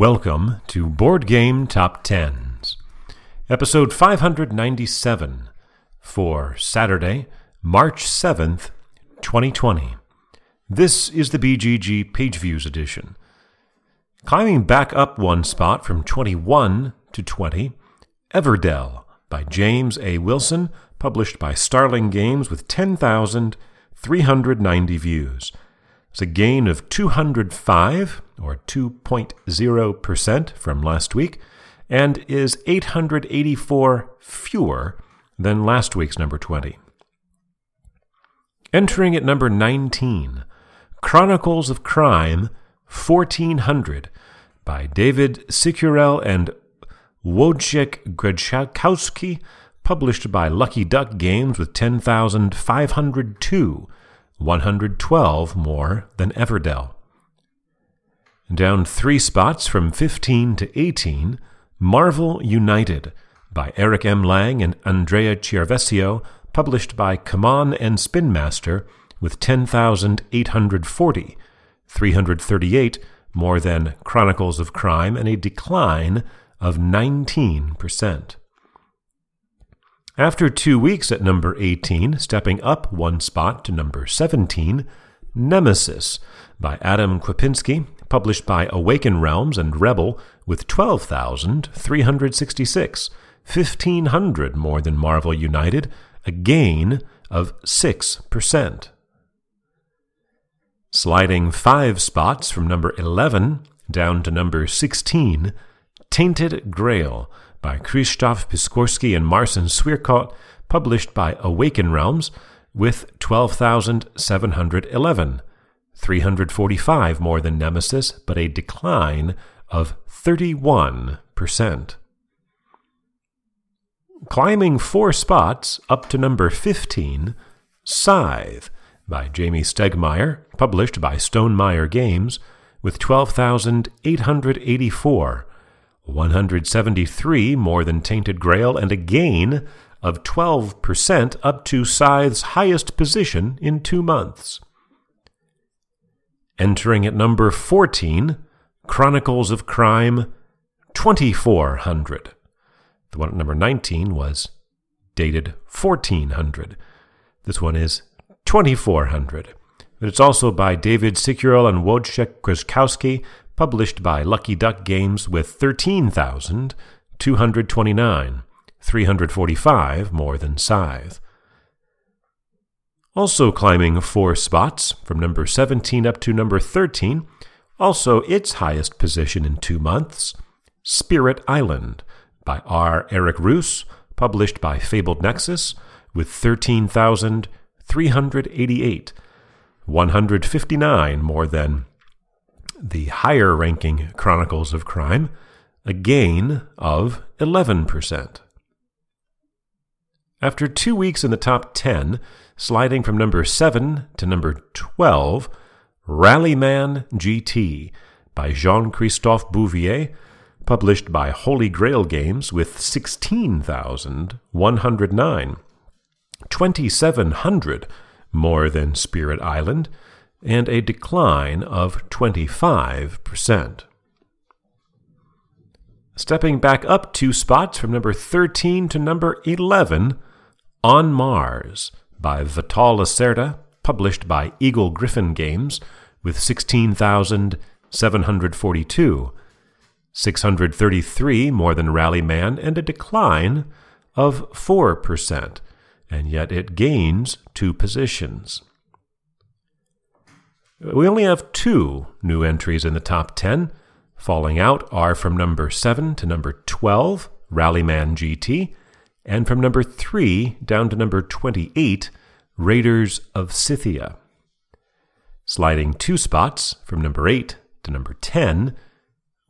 Welcome to Board Game Top Tens, episode 597 for Saturday, March 7th, 2020. This is the BGG Page Views edition. Climbing back up one spot from 21 to 20, Everdell by James A. Wilson, published by Starling Games with 10,390 views. It's a gain of 205, or 2.0% from last week, and is 884 fewer than last week's number 20. Entering at number 19, Chronicles of Crime 1400 by David Sicurel and Wojciech Grzechowski, published by Lucky Duck Games with 10,502, 112 more than Everdell. Down three spots from 15 to 18, Marvel United by Eric M. Lang and Andrea Chiarvesio, published by CMON and Spinmaster, with 10,840, 338 more than Chronicles of Crime, and a decline of 19%. After two weeks at number 18, stepping up one spot to number 17, Nemesis by Adam Kwapinski, published by Awaken Realms and Rebel, with 12,366, 1,500 more than Marvel United, a gain of 6%. Sliding five spots from number 11 down to number 16, Tainted Grail by Krzysztof Piskorski and Marcin Swierkot, published by Awaken Realms, with 12,711, 345 more than Nemesis, but a decline of 31%. Climbing four spots up to number 15, Scythe by Jamey Stegmaier, published by Stonemaier Games, with 12,884, 173 more than Tainted Grail, and a gain of 12% up to Scythe's highest position in two months. Entering at number 14, Chronicles of Crime 2400. The one at number 19 was dated 1400. This one is 2400. But it's also by David Sicurel and Wojciech Grzechowski, published by Lucky Duck Games with 13,229, 345 more than Scythe. Also climbing four spots from number 17 up to number 13, also its highest position in two months, Spirit Island by R. Eric Reuss, published by Fabled Nexus with 13,388, 159 more than the higher ranking Chronicles of Crime, a gain of 11%. After two weeks in the top 10, sliding from number 7 to number 12, Rallyman GT by Jean Christophe Bouvier, published by Holy Grail Games with 16,109, 2,700 more than Spirit Island, and a decline of 25%. Stepping back up two spots from number 13 to number 11, On Mars by Vital Lacerda, published by Eagle Gryphon Games, with 16,742, 633 more than Rallyman, and a decline of 4%, and yet it gains two positions. We only have two new entries in the top 10. Falling out are from number 7 to number 12, Rallyman GT, and from number 3 down to number 28, Raiders of Scythia. Sliding two spots from number 8 to number 10,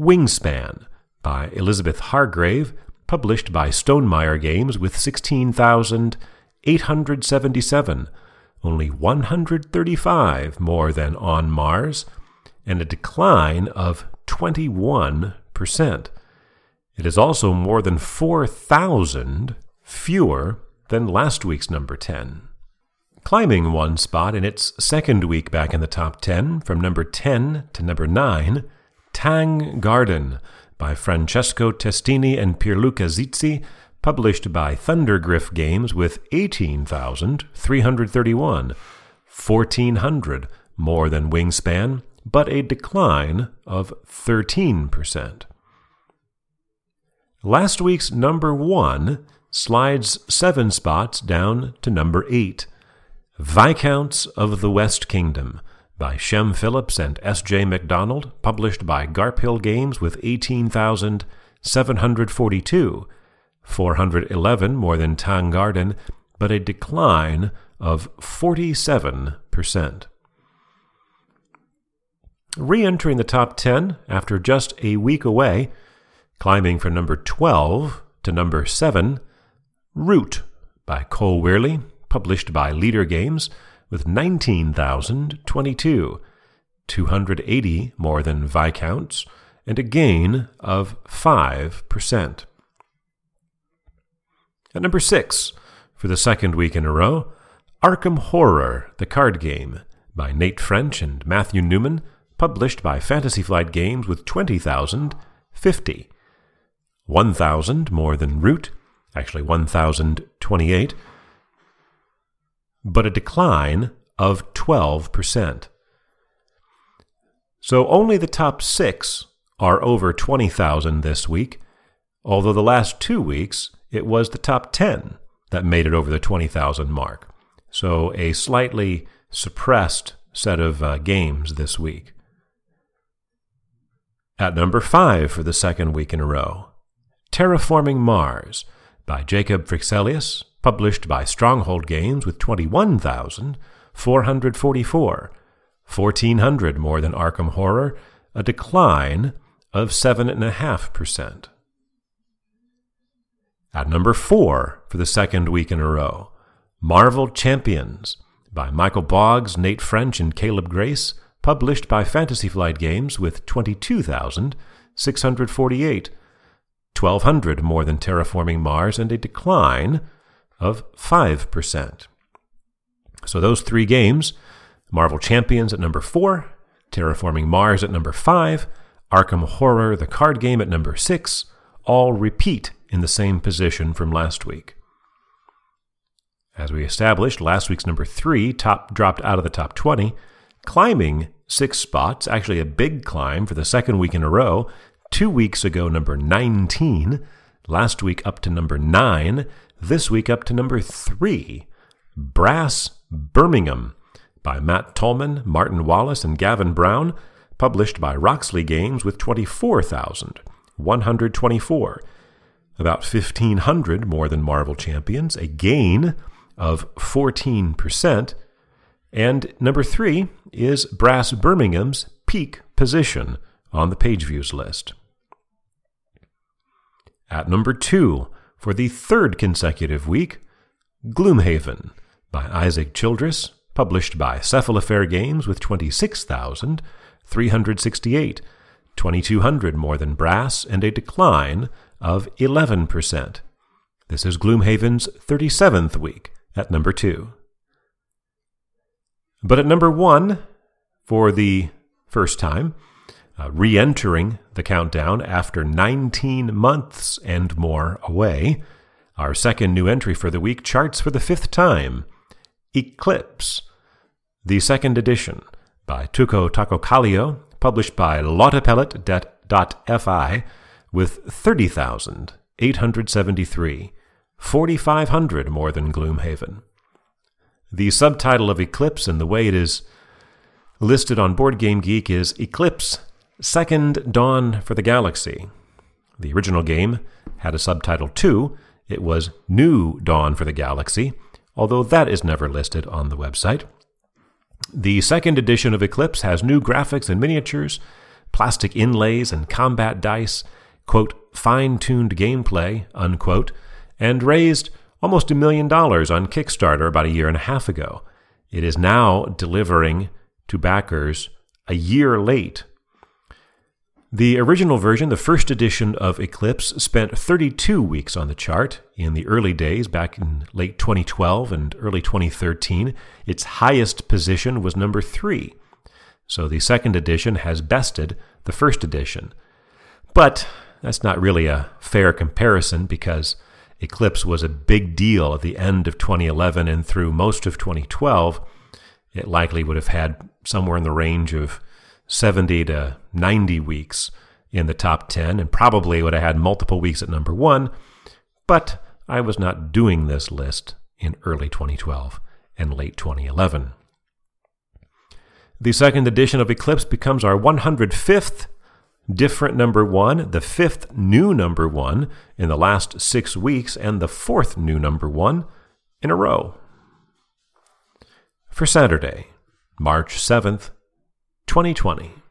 Wingspan by Elizabeth Hargrave, published by Stonemaier Games with 16,877 only 135 more than on Mars, and a decline of 21%. It is also more than 4,000 fewer than last week's number 10. Climbing one spot in its second week back in the top 10, from number 10 to number 9, Tang Garden by Francesco Testini and Pierluca Zizzi, published by Thundergryph Games with 18,331, 1,400 more than Wingspan, but a decline of 13%. Last week's number one slides seven spots down to number eight. Viscounts of the West Kingdom by Shem Phillips and S.J. MacDonald, published by Garphill Games with 18,742, 411 more than Tang Garden, but a decline of 47%. Re entering the top 10 after just a week away, climbing from number 12 to number 7, Root by Cole Wehrle, published by Leder Games with 19,022, 280 more than Viscounts, and a gain of 5%. At number 6, for the second week in a row, Arkham Horror, the card game, by Nate French and Matthew Newman, published by Fantasy Flight Games with 20,050. 1,000 more than Root, actually 1,028, but a decline of 12%. So only the top six are over 20,000 this week, although the last two weeks it was the top 10 that made it over the 20,000 mark. So a slightly suppressed set of uh, games this week. At number five for the second week in a row, Terraforming Mars by Jacob Fryxelius, published by Stronghold Games with 21,444, 1,400 more than Arkham Horror, a decline of 7.5%. At number four for the second week in a row, Marvel Champions by Michael Boggs, Nate French, and Caleb Grace, published by Fantasy Flight Games with 22,648, 1,200 more than Terraforming Mars, and a decline of 5%. So those three games Marvel Champions at number 4, Terraforming Mars at number 5, Arkham Horror, the card game, at number 6, all repeat in the same position from last week. As we established, last week's number 3 top dropped out of the top 20, climbing six spots, actually a big climb for the second week in a row. Two weeks ago, number 19. Last week, up to number 9. This week, up to number 3. Brass Birmingham by Matt Tolman, Martin Wallace, and Gavin Brown, published by Roxley Games with 24,124. About 1,500 more than Marvel Champions, a gain of 14%. And number three is Brass Birmingham's peak position on the page views list. At number two, for the third consecutive week, Gloomhaven by Isaac Childress, published by Cephalofair Games with 26,368, 2,200 more than Brass, and a decline of 11%. This is Gloomhaven's 37th week at number two. But at number one, for the first time, uh, re entering the countdown after 19 months and more away, our second new entry for the week charts for the fifth time Eclipse, the second edition by Touko Tahkokallio, published by Lautapelit.fi, with 30,873, 4,500 more than Gloomhaven. The subtitle of Eclipse and the way it is listed on Board Game Geek is Eclipse Second Dawn for the Galaxy. The original game had a subtitle too. It was New Dawn for the Galaxy, although that is never listed on the website. The second edition of Eclipse has new graphics and miniatures, plastic inlays and combat dice, quote, fine tuned gameplay, unquote, and raised almost a million dollars on Kickstarter about a year and a half ago. It is now delivering to backers a year late. The original version, the first edition of Eclipse, spent 32 weeks on the chart in the early days, back in late 2012 and early 2013. Its highest position was number three. So the second edition has bested the first edition. But that's not really a fair comparison because Eclipse was a big deal at the end of 2011 and through most of 2012. It likely would have had somewhere in the range of 70 to 90 weeks in the top 10 and probably would have had multiple weeks at number one. But I was not doing this list in early 2012 and late 2011. The second edition of Eclipse becomes our 105th different number one, the fifth new number one in the last six weeks, and the fourth new number one in a row. For Saturday, March 7th, 2020.